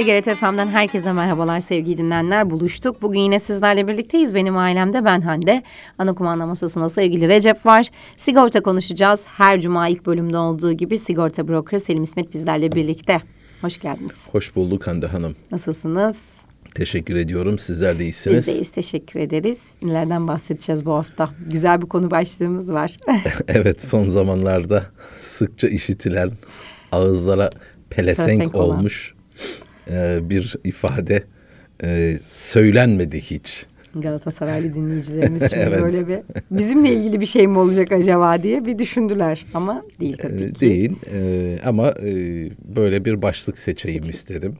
TGRT FM'den herkese merhabalar sevgili dinleyenler. Buluştuk. Bugün yine sizlerle birlikteyiz. Benim ailemde ben Hande. Ana kumanda masasında sevgili Recep var. Sigorta konuşacağız. Her cuma ilk bölümde olduğu gibi sigorta broker Selim İsmet bizlerle birlikte. Hoş geldiniz. Hoş bulduk Hande Hanım. Nasılsınız? Teşekkür ediyorum. Sizler de iyisiniz. Biz de iyiyiz. Teşekkür ederiz. Nelerden bahsedeceğiz bu hafta? Güzel bir konu başlığımız var. evet son zamanlarda sıkça işitilen ağızlara pelesenk, pelesenk olmuş e, bir ifade e, söylenmedi hiç. Galatasaraylı dinleyicilerimiz şimdi evet. böyle bir bizimle ilgili bir şey mi olacak acaba diye bir düşündüler ama değil tabii e, ki. Değil e, ama e, böyle bir başlık seçeyim Seçim. istedim.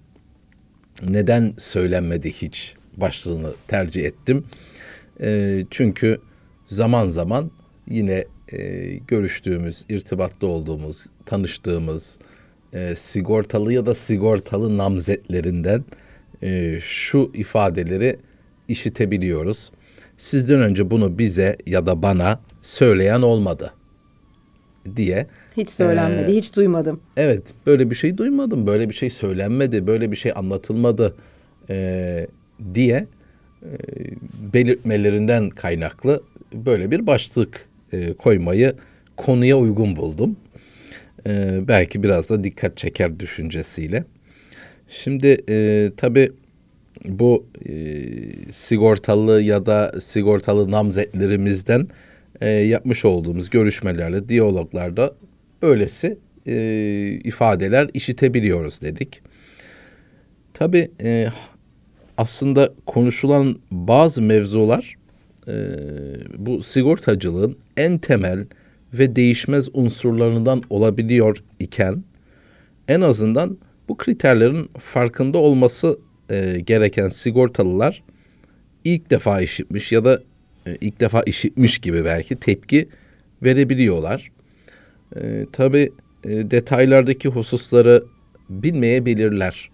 Neden söylenmedi hiç başlığını tercih ettim. E, çünkü zaman zaman yine e, görüştüğümüz, irtibatta olduğumuz, tanıştığımız, e, sigortalı ya da sigortalı namzetlerinden e, şu ifadeleri işitebiliyoruz. Sizden önce bunu bize ya da bana söyleyen olmadı diye. Hiç söylenmedi, ee, hiç duymadım. Evet, böyle bir şey duymadım, böyle bir şey söylenmedi, böyle bir şey anlatılmadı e, diye e, belirtmelerinden kaynaklı böyle bir başlık e, koymayı konuya uygun buldum e, belki biraz da dikkat çeker düşüncesiyle. Şimdi e, tabii bu e, sigortalı ya da sigortalı namzetlerimizden e, yapmış olduğumuz görüşmelerde, diyaloglarda öylesi e, ifadeler işitebiliyoruz dedik. Tabii e, aslında konuşulan bazı mevzular e, bu sigortacılığın en temel ve değişmez unsurlarından olabiliyor iken en azından bu kriterlerin farkında olması e, gereken sigortalılar ilk defa işitmiş ya da e, ilk defa işitmiş gibi belki tepki verebiliyorlar. E, tabii e, detaylardaki hususları bilmeyebilirler.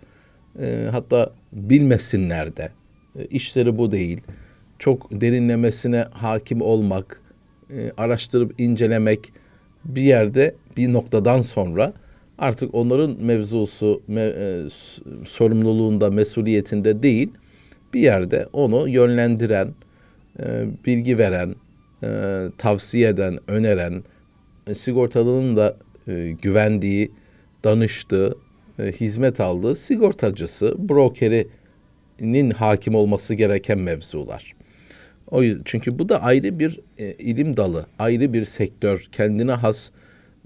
E, hatta bilmesinler de. E, işleri bu değil. Çok derinlemesine hakim olmak, e, araştırıp incelemek bir yerde bir noktadan sonra artık onların mevzusu me, e, sorumluluğunda mesuliyetinde değil bir yerde onu yönlendiren e, bilgi veren e, tavsiye eden öneren e, sigortalının da e, güvendiği danıştığı e, hizmet aldığı sigortacısı brokerinin hakim olması gereken mevzular. O yüzden, çünkü bu da ayrı bir e, ilim dalı, ayrı bir sektör, kendine has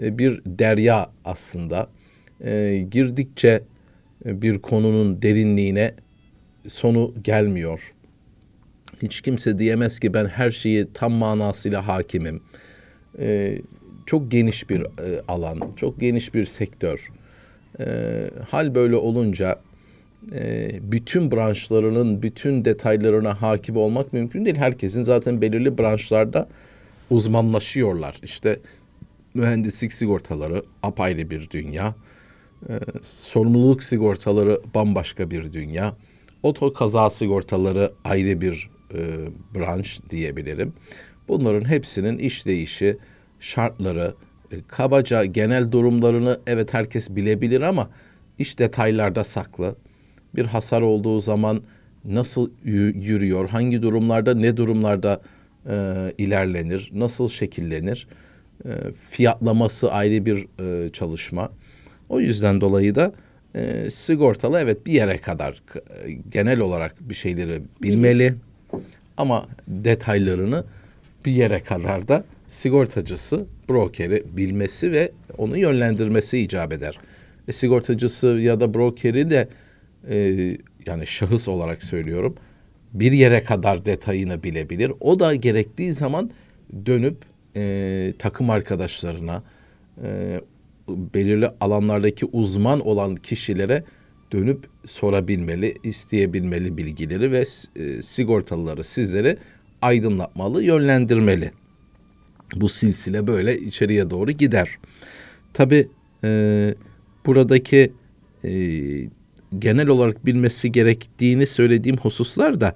e, bir derya aslında. E, girdikçe e, bir konunun derinliğine sonu gelmiyor. Hiç kimse diyemez ki ben her şeyi tam manasıyla hakimim. E, çok geniş bir e, alan, çok geniş bir sektör. E, hal böyle olunca e, bütün branşlarının bütün detaylarına hakim olmak mümkün değil. Herkesin zaten belirli branşlarda uzmanlaşıyorlar. İşte mühendislik sigortaları apayrı bir dünya. E, sorumluluk sigortaları bambaşka bir dünya. Oto kaza sigortaları ayrı bir e, branş diyebilirim. Bunların hepsinin işleyişi, şartları, e, kabaca genel durumlarını evet herkes bilebilir ama iş detaylarda saklı bir hasar olduğu zaman nasıl yürüyor, hangi durumlarda, ne durumlarda e, ilerlenir, nasıl şekillenir, e, fiyatlaması ayrı bir e, çalışma. O yüzden dolayı da e, sigortalı evet bir yere kadar e, genel olarak bir şeyleri bilmeli. Ama detaylarını bir yere kadar da sigortacısı, brokeri bilmesi ve onu yönlendirmesi icap eder. E, sigortacısı ya da brokeri de e, yani şahıs olarak söylüyorum bir yere kadar detayını bilebilir. O da gerektiği zaman dönüp e, takım arkadaşlarına e, belirli alanlardaki uzman olan kişilere dönüp sorabilmeli, isteyebilmeli bilgileri ve e, sigortalıları sizleri aydınlatmalı, yönlendirmeli. Bu silsile böyle içeriye doğru gider. Tabi e, buradaki e, genel olarak bilmesi gerektiğini söylediğim hususlar da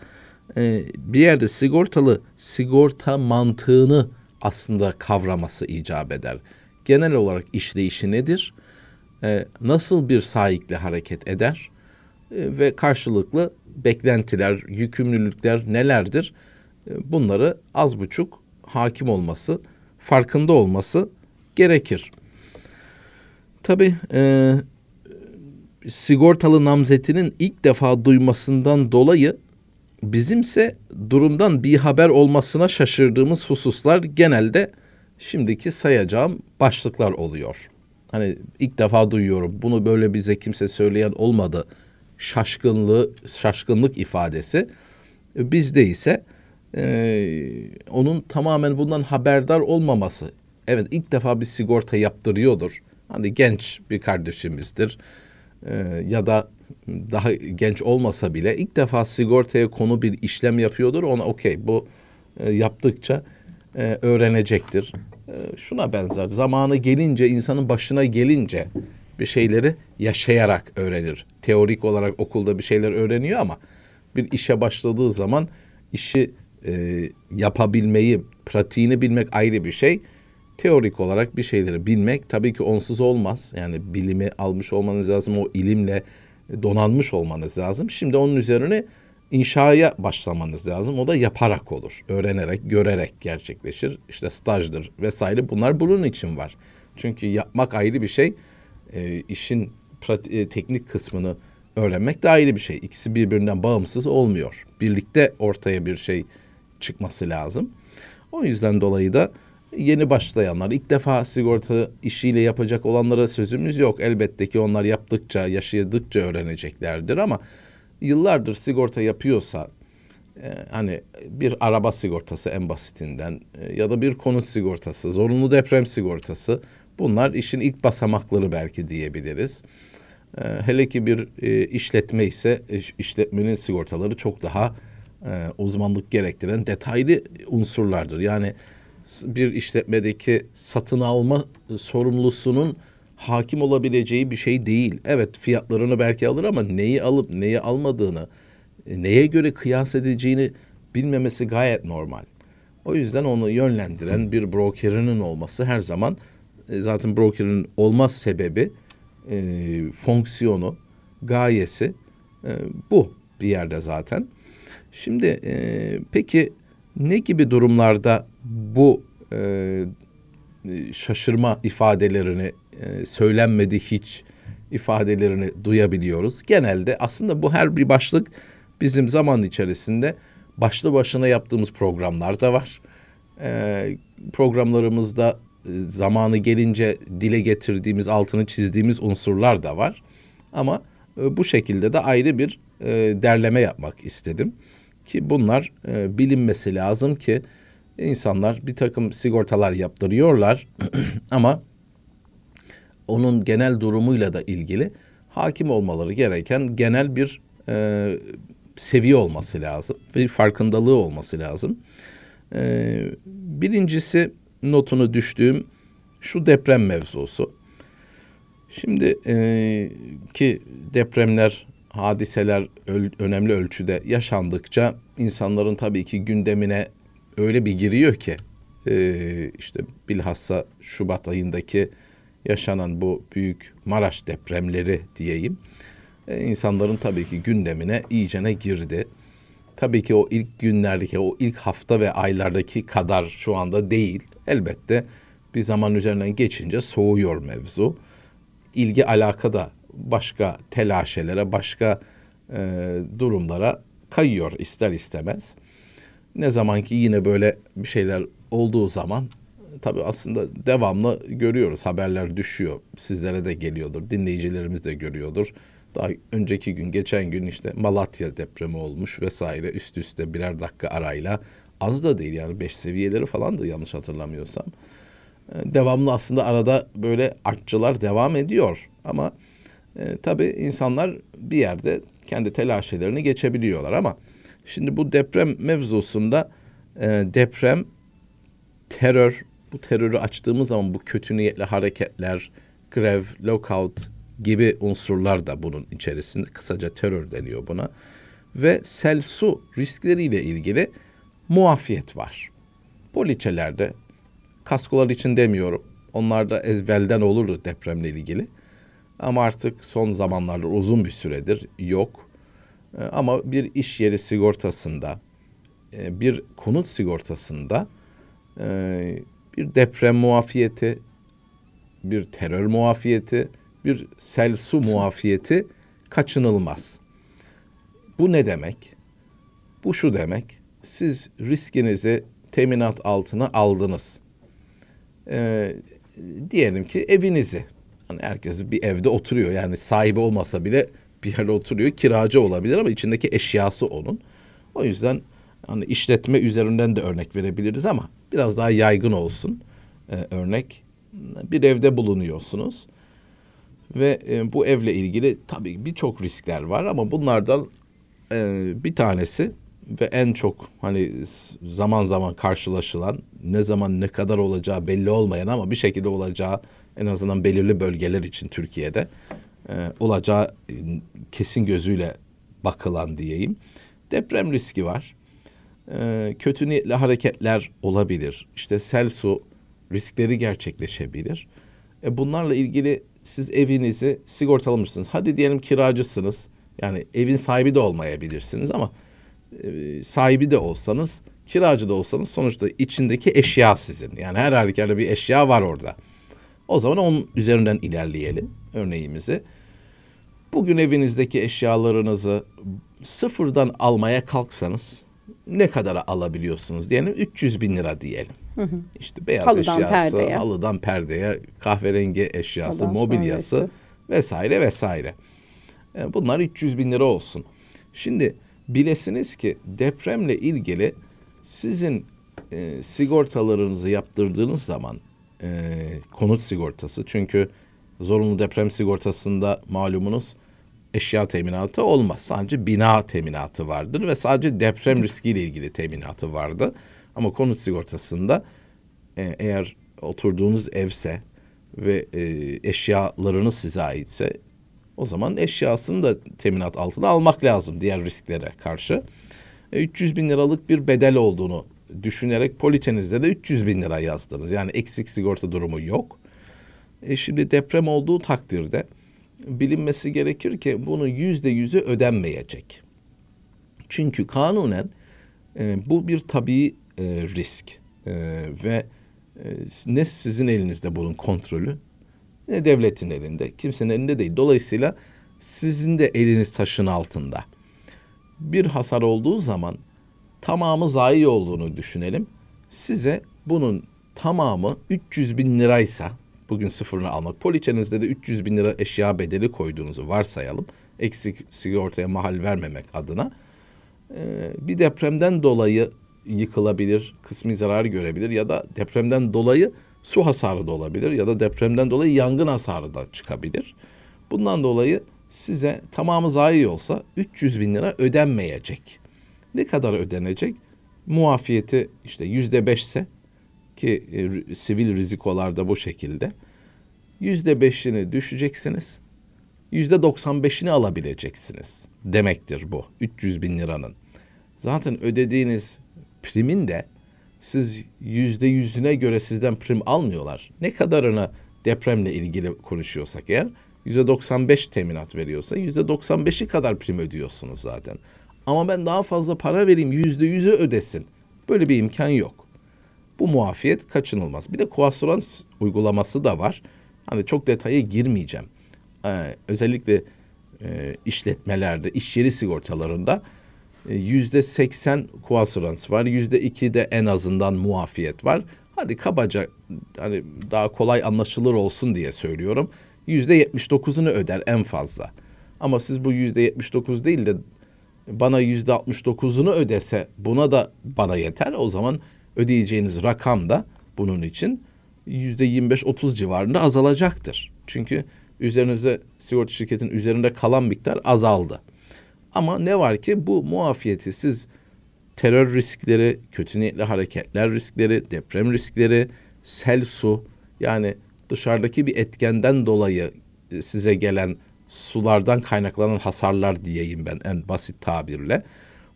e, bir yerde sigortalı sigorta mantığını aslında kavraması icap eder. Genel olarak işleyişi nedir? E, nasıl bir sahikle hareket eder? e, ve karşılıklı beklentiler, yükümlülükler nelerdir? E, bunları az buçuk hakim olması, farkında olması gerekir. Tabii e, sigortalı namzetinin ilk defa duymasından dolayı bizimse durumdan bir haber olmasına şaşırdığımız hususlar genelde şimdiki sayacağım başlıklar oluyor. Hani ilk defa duyuyorum. Bunu böyle bize kimse söyleyen olmadı. Şaşkınlığı, şaşkınlık ifadesi. Bizde ise e, onun tamamen bundan haberdar olmaması. Evet ilk defa bir sigorta yaptırıyordur. Hani genç bir kardeşimizdir. E, ya da daha genç olmasa bile ilk defa sigortaya konu bir işlem yapıyordur. Ona okey bu e, yaptıkça e, öğrenecektir. E, şuna benzer. Zamanı gelince insanın başına gelince bir şeyleri yaşayarak öğrenir. Teorik olarak okulda bir şeyler öğreniyor ama bir işe başladığı zaman işi e, yapabilmeyi, pratiğini bilmek ayrı bir şey. Teorik olarak bir şeyleri bilmek tabii ki onsuz olmaz. Yani bilimi almış olmanız lazım, o ilimle donanmış olmanız lazım. Şimdi onun üzerine inşaya başlamanız lazım. O da yaparak olur. Öğrenerek, görerek gerçekleşir. İşte stajdır vesaire bunlar bunun için var. Çünkü yapmak ayrı bir şey. E, işin prati, e, teknik kısmını öğrenmek de ayrı bir şey. İkisi birbirinden bağımsız olmuyor. Birlikte ortaya bir şey çıkması lazım. O yüzden dolayı da yeni başlayanlar, ilk defa sigorta işiyle yapacak olanlara sözümüz yok. Elbette ki onlar yaptıkça, yaşadıkça öğreneceklerdir ama yıllardır sigorta yapıyorsa e, hani bir araba sigortası en basitinden e, ya da bir konut sigortası, zorunlu deprem sigortası bunlar işin ilk basamakları belki diyebiliriz. E, hele ki bir işletme ise işletmenin sigortaları çok daha uzmanlık gerektiren detaylı unsurlardır. Yani bir işletmedeki satın alma sorumlusunun hakim olabileceği bir şey değil. Evet fiyatlarını belki alır ama neyi alıp neyi almadığını, e, neye göre kıyas edeceğini bilmemesi gayet normal. O yüzden onu yönlendiren bir brokerinin olması her zaman e, zaten brokerin olmaz sebebi, e, fonksiyonu, gayesi e, bu bir yerde zaten. Şimdi e, peki ne gibi durumlarda bu e, şaşırma ifadelerini e, söylenmedi hiç ifadelerini duyabiliyoruz. Genelde aslında bu her bir başlık bizim zaman içerisinde başlı başına yaptığımız programlar da var. E, programlarımızda e, zamanı gelince dile getirdiğimiz, altını çizdiğimiz unsurlar da var. Ama e, bu şekilde de ayrı bir e, derleme yapmak istedim. Ki bunlar e, bilinmesi lazım ki insanlar bir takım sigortalar yaptırıyorlar ama onun genel durumuyla da ilgili hakim olmaları gereken genel bir e, seviye olması lazım ve farkındalığı olması lazım. E, birincisi notunu düştüğüm şu deprem mevzusu. Şimdi e, ki depremler, hadiseler öl, önemli ölçüde yaşandıkça insanların tabii ki gündemine öyle bir giriyor ki e, işte bilhassa Şubat ayındaki yaşanan bu büyük Maraş depremleri diyeyim e, insanların tabii ki gündemine iyicene girdi. Tabii ki o ilk günlerdeki, o ilk hafta ve aylardaki kadar şu anda değil. Elbette bir zaman üzerinden geçince soğuyor mevzu. İlgi alaka da başka telaşelere, başka e, durumlara kayıyor ister istemez. Ne zaman ki yine böyle bir şeyler olduğu zaman tabii aslında devamlı görüyoruz. Haberler düşüyor. Sizlere de geliyordur. Dinleyicilerimiz de görüyordur. Daha önceki gün, geçen gün işte Malatya depremi olmuş vesaire üst üste birer dakika arayla. Az da değil yani beş seviyeleri falan da yanlış hatırlamıyorsam. Ee, devamlı aslında arada böyle artçılar devam ediyor. Ama e, tabii insanlar bir yerde kendi telaşelerini geçebiliyorlar ama şimdi bu deprem mevzusunda e, deprem, terör, bu terörü açtığımız zaman bu kötü niyetli hareketler, grev, lockout gibi unsurlar da bunun içerisinde. Kısaca terör deniyor buna. Ve sel su riskleriyle ilgili muafiyet var. Poliçelerde, kaskolar için demiyorum. Onlar da ezbelden olurdu depremle ilgili. Ama artık son zamanlarda uzun bir süredir yok. E, ama bir iş yeri sigortasında, e, bir konut sigortasında e, bir deprem muafiyeti, bir terör muafiyeti, bir sel su muafiyeti kaçınılmaz. Bu ne demek? Bu şu demek. Siz riskinizi teminat altına aldınız. Ee, diyelim ki evinizi. Hani herkes bir evde oturuyor. Yani sahibi olmasa bile bir yerde oturuyor. Kiracı olabilir ama içindeki eşyası onun. O yüzden hani işletme üzerinden de örnek verebiliriz ama biraz daha yaygın olsun e, örnek. Bir evde bulunuyorsunuz ve e, bu evle ilgili tabii birçok riskler var ama bunlardan e, bir tanesi ve en çok hani zaman zaman karşılaşılan ne zaman ne kadar olacağı belli olmayan ama bir şekilde olacağı en azından belirli bölgeler için Türkiye'de e, olacağı e, kesin gözüyle bakılan diyeyim. Deprem riski var. E, kötü niyetli hareketler olabilir. İşte sel su riskleri gerçekleşebilir. E, bunlarla ilgili siz evinizi sigortalamışsınız. Hadi diyelim kiracısınız. Yani evin sahibi de olmayabilirsiniz ama e, sahibi de olsanız, kiracı da olsanız sonuçta içindeki eşya sizin. Yani her halükarda bir eşya var orada. O zaman onun üzerinden ilerleyelim örneğimizi. Bugün evinizdeki eşyalarınızı sıfırdan almaya kalksanız ne kadara alabiliyorsunuz diyelim 300 bin lira diyelim. Hı hı. İşte beyaz halıdan eşyası, perdeye. halıdan perdeye, kahverengi eşyası, Halıdan mobilyası sonrası. vesaire vesaire. E, bunlar 300 bin lira olsun. Şimdi bilesiniz ki depremle ilgili sizin e, sigortalarınızı yaptırdığınız zaman e, konut sigortası çünkü zorunlu deprem sigortasında malumunuz eşya teminatı olmaz. Sadece bina teminatı vardır ve sadece deprem riskiyle ilgili teminatı vardı. Ama konut sigortasında e, eğer oturduğunuz evse ve e, eşyalarınız size aitse o zaman eşyasını da teminat altına almak lazım diğer risklere karşı. E, 300 bin liralık bir bedel olduğunu düşünerek poliçenizde de 300 bin lira yazdınız. Yani eksik sigorta durumu yok. E şimdi deprem olduğu takdirde bilinmesi gerekir ki bunun yüzde yüzü ödenmeyecek. Çünkü kanunen e, bu bir tabii e, risk e, ve e, ne sizin elinizde bunun kontrolü ne devletin elinde, kimsenin elinde değil. Dolayısıyla sizin de eliniz taşın altında. Bir hasar olduğu zaman tamamı zayi olduğunu düşünelim. Size bunun tamamı 300 bin liraysa bugün sıfırını almak. Poliçenizde de 300 bin lira eşya bedeli koyduğunuzu varsayalım. Eksik sigortaya mahal vermemek adına. Ee, bir depremden dolayı yıkılabilir, kısmi zarar görebilir ya da depremden dolayı su hasarı da olabilir ya da depremden dolayı yangın hasarı da çıkabilir. Bundan dolayı size tamamı zayi olsa 300 bin lira ödenmeyecek. Ne kadar ödenecek? Muafiyeti işte yüzde beşse ki e, sivil rizikolarda bu şekilde yüzde beşini düşeceksiniz. Yüzde doksan beşini alabileceksiniz demektir bu 300 bin liranın. Zaten ödediğiniz primin de siz yüzde yüzüne göre sizden prim almıyorlar. Ne kadarına depremle ilgili konuşuyorsak eğer yüzde 95 teminat veriyorsa yüzde 95'i kadar prim ödüyorsunuz zaten. Ama ben daha fazla para vereyim yüzde yüzü ödesin. Böyle bir imkan yok. Bu muafiyet kaçınılmaz. Bir de koasurans uygulaması da var. Hani çok detaya girmeyeceğim. Ee, özellikle e, işletmelerde, iş yeri sigortalarında e, yüzde seksen kuasurans var. Yüzde iki de en azından muafiyet var. Hadi kabaca hani daha kolay anlaşılır olsun diye söylüyorum. Yüzde yetmiş dokuzunu öder en fazla. Ama siz bu yüzde yetmiş dokuz değil de bana yüzde altmış dokuzunu ödese buna da bana yeter. O zaman ödeyeceğiniz rakam da bunun için yüzde yirmi beş otuz civarında azalacaktır. Çünkü üzerinizde sigorta şirketin üzerinde kalan miktar azaldı. Ama ne var ki bu muafiyeti siz terör riskleri, kötü niyetli hareketler riskleri, deprem riskleri, sel su yani dışarıdaki bir etkenden dolayı e, size gelen sulardan kaynaklanan hasarlar diyeyim ben en basit tabirle.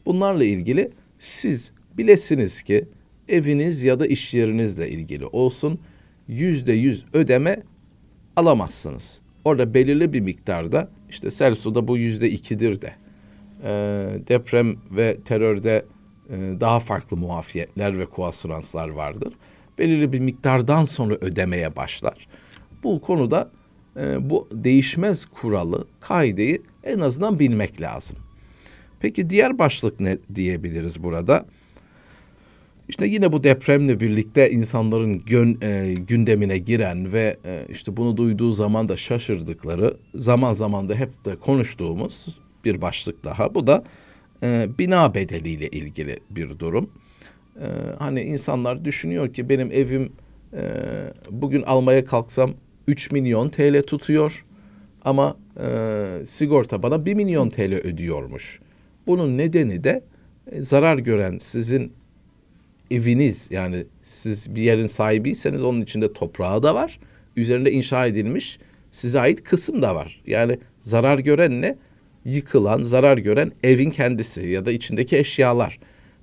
Bunlarla ilgili siz bilesiniz ki eviniz ya da iş yerinizle ilgili olsun yüzde yüz ödeme alamazsınız. orada belirli bir miktarda işte sel suda bu yüzde ikidir de e, deprem ve terörde e, daha farklı muafiyetler ve kuasuranslar vardır. Belirli bir miktardan sonra ödemeye başlar. Bu konuda e, bu değişmez kuralı, kaideyi en azından bilmek lazım. Peki diğer başlık ne diyebiliriz burada? İşte yine bu depremle birlikte insanların gön, e, gündemine giren ve e, işte bunu duyduğu zaman da şaşırdıkları, zaman zaman da hep de konuştuğumuz bir başlık daha. Bu da e, bina bedeliyle ilgili bir durum. E, hani insanlar düşünüyor ki benim evim e, bugün almaya kalksam 3 milyon TL tutuyor ama e, sigorta bana 1 milyon TL ödüyormuş. Bunun nedeni de e, zarar gören sizin eviniz yani siz bir yerin sahibiyseniz onun içinde toprağı da var. Üzerinde inşa edilmiş size ait kısım da var. Yani zarar gören ne? Yıkılan, zarar gören evin kendisi ya da içindeki eşyalar.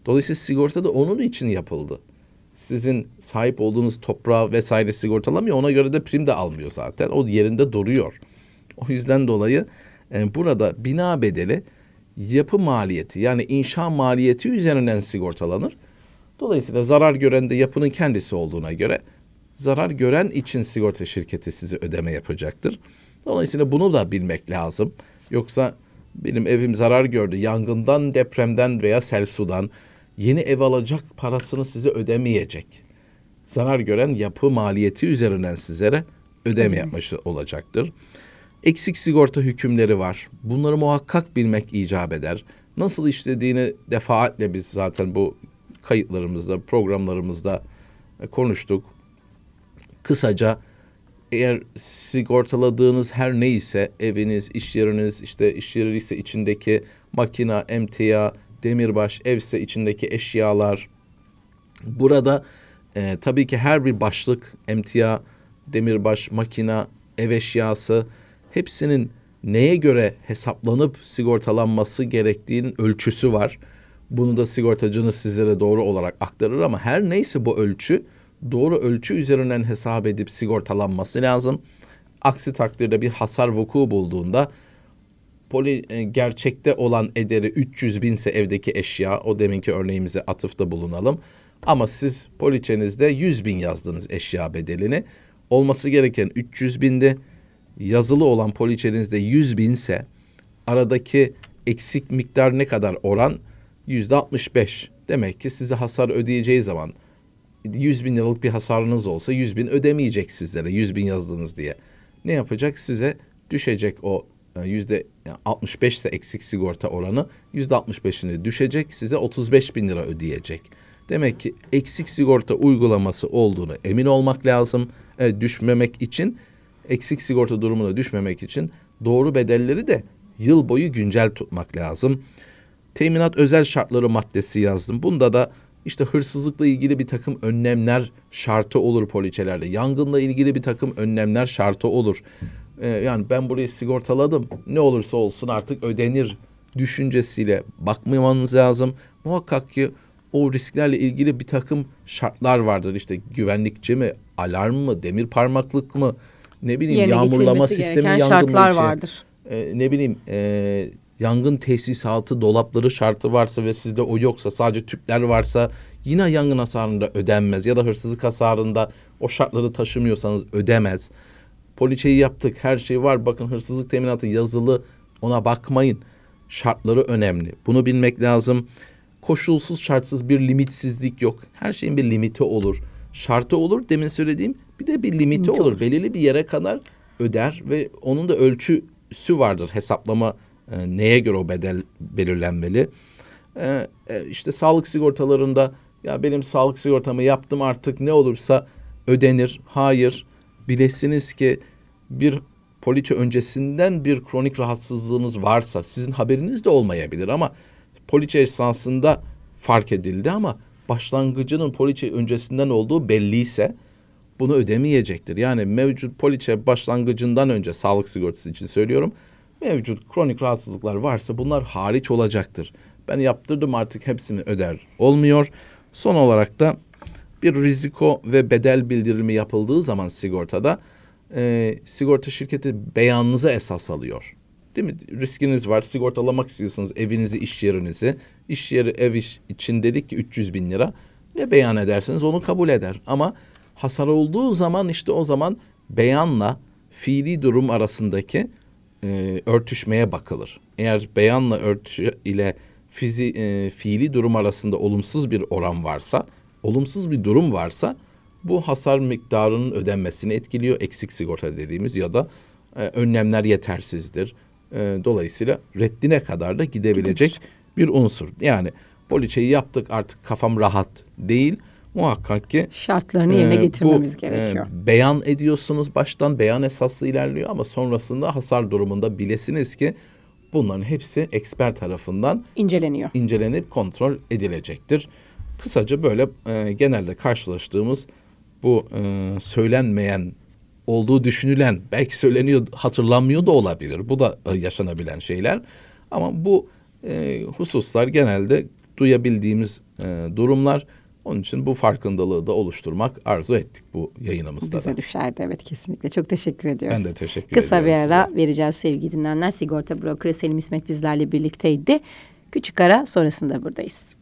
Dolayısıyla sigorta da onun için yapıldı. Sizin sahip olduğunuz toprağı vesaire sigortalamıyor. Ona göre de prim de almıyor zaten. O yerinde duruyor. O yüzden dolayı e, burada bina bedeli yapı maliyeti yani inşa maliyeti üzerinden sigortalanır. Dolayısıyla zarar gören de yapının kendisi olduğuna göre zarar gören için sigorta şirketi size ödeme yapacaktır. Dolayısıyla bunu da bilmek lazım. Yoksa benim evim zarar gördü. Yangından, depremden veya sel sudan yeni ev alacak parasını size ödemeyecek. Zarar gören yapı maliyeti üzerinden sizlere ödeme yapması olacaktır. Eksik sigorta hükümleri var. Bunları muhakkak bilmek icap eder. Nasıl işlediğini defaatle biz zaten bu kayıtlarımızda, programlarımızda e, konuştuk. Kısaca eğer sigortaladığınız her neyse eviniz, iş yeriniz, işte iş yeri ise içindeki makina, emtia, demirbaş, evse içindeki eşyalar. Burada e, tabii ki her bir başlık, emtia, demirbaş, makina, ev eşyası hepsinin neye göre hesaplanıp sigortalanması gerektiğinin ölçüsü var. Bunu da sigortacınız sizlere doğru olarak aktarır ama her neyse bu ölçü doğru ölçü üzerinden hesap edip sigortalanması lazım. Aksi takdirde bir hasar vuku bulduğunda poli e, gerçekte olan ederi 300 binse evdeki eşya o deminki örneğimize atıfta bulunalım. Ama siz poliçenizde 100 bin yazdınız eşya bedelini. Olması gereken 300 bindi. Yazılı olan poliçenizde 100 binse aradaki eksik miktar ne kadar oran? Yüzde 65. Demek ki size hasar ödeyeceği zaman 100 bin liralık bir hasarınız olsa 100 bin ödemeyecek sizlere 100 bin yazdınız diye. Ne yapacak? Size düşecek o e, yüzde 65 ise eksik sigorta oranı yüzde 65'ini düşecek size 35 bin lira ödeyecek. Demek ki eksik sigorta uygulaması olduğunu emin olmak lazım. E, düşmemek için eksik sigorta durumuna düşmemek için doğru bedelleri de yıl boyu güncel tutmak lazım. Teminat özel şartları maddesi yazdım. Bunda da işte hırsızlıkla ilgili bir takım önlemler şartı olur poliçelerde. Yangınla ilgili bir takım önlemler şartı olur. Ee, yani ben burayı sigortaladım. Ne olursa olsun artık ödenir düşüncesiyle bakmamanız lazım. Muhakkak ki o risklerle ilgili bir takım şartlar vardır. İşte güvenlikçi mi, alarm mı, demir parmaklık mı, ne bileyim Yerine yağmurlama sistemi yangın şartlar için. vardır. Ee, ne bileyim e, yangın tesisatı, dolapları şartı varsa ve sizde o yoksa sadece tüpler varsa yine yangın hasarında ödenmez ya da hırsızlık hasarında o şartları taşımıyorsanız ödemez. Poliçeyi yaptık, her şey var. Bakın hırsızlık teminatı yazılı. Ona bakmayın. Şartları önemli. Bunu bilmek lazım. Koşulsuz şartsız bir limitsizlik yok. Her şeyin bir limiti olur. Şartı olur demin söylediğim. Bir de bir limiti olur. olur. Belirli bir yere kadar öder ve onun da ölçüsü vardır. Hesaplama e, neye göre o bedel belirlenmeli? E, e, işte sağlık sigortalarında ya benim sağlık sigortamı yaptım artık ne olursa ödenir. Hayır. Bilesiniz ki bir poliçe öncesinden bir kronik rahatsızlığınız varsa sizin haberiniz de olmayabilir ama poliçe esasında fark edildi ama başlangıcının poliçe öncesinden olduğu belliyse bunu ödemeyecektir. Yani mevcut poliçe başlangıcından önce sağlık sigortası için söylüyorum mevcut kronik rahatsızlıklar varsa bunlar hariç olacaktır. Ben yaptırdım artık hepsini öder olmuyor. Son olarak da bir riziko ve bedel bildirimi yapıldığı zaman sigortada e, sigorta şirketi beyanınıza esas alıyor. Değil mi? Riskiniz var. Sigortalamak istiyorsunuz evinizi, iş yerinizi. İş yeri, ev iş için dedik ki 300 bin lira. Ne beyan ederseniz onu kabul eder. Ama hasar olduğu zaman işte o zaman beyanla fiili durum arasındaki e, örtüşmeye bakılır. Eğer beyanla örtüşü ile fizi, e, fiili durum arasında olumsuz bir oran varsa, olumsuz bir durum varsa bu hasar miktarının ödenmesini etkiliyor. Eksik sigorta dediğimiz ya da e, önlemler yetersizdir. E, dolayısıyla reddine kadar da gidebilecek bir unsur. Yani poliçeyi yaptık artık kafam rahat değil. Muhakkak ki şartlarını yerine e, getirmemiz bu, gerekiyor. E, beyan ediyorsunuz baştan beyan esaslı ilerliyor ama sonrasında hasar durumunda bilesiniz ki bunların hepsi eksper tarafından inceleniyor. incelenip kontrol edilecektir. Kısaca böyle e, genelde karşılaştığımız bu e, söylenmeyen olduğu düşünülen belki söyleniyor hatırlanmıyor da olabilir. Bu da e, yaşanabilen şeyler. Ama bu e, hususlar genelde duyabildiğimiz e, durumlar. Onun için bu farkındalığı da oluşturmak arzu ettik bu yayınımızda Bize da. düşerdi evet kesinlikle. Çok teşekkür ediyoruz. Ben de teşekkür Kısa ediyorum. Kısa bir ara size. vereceğiz sevgili dinleyenler. Sigorta brokeri Selim İsmet bizlerle birlikteydi. Küçük ara sonrasında buradayız.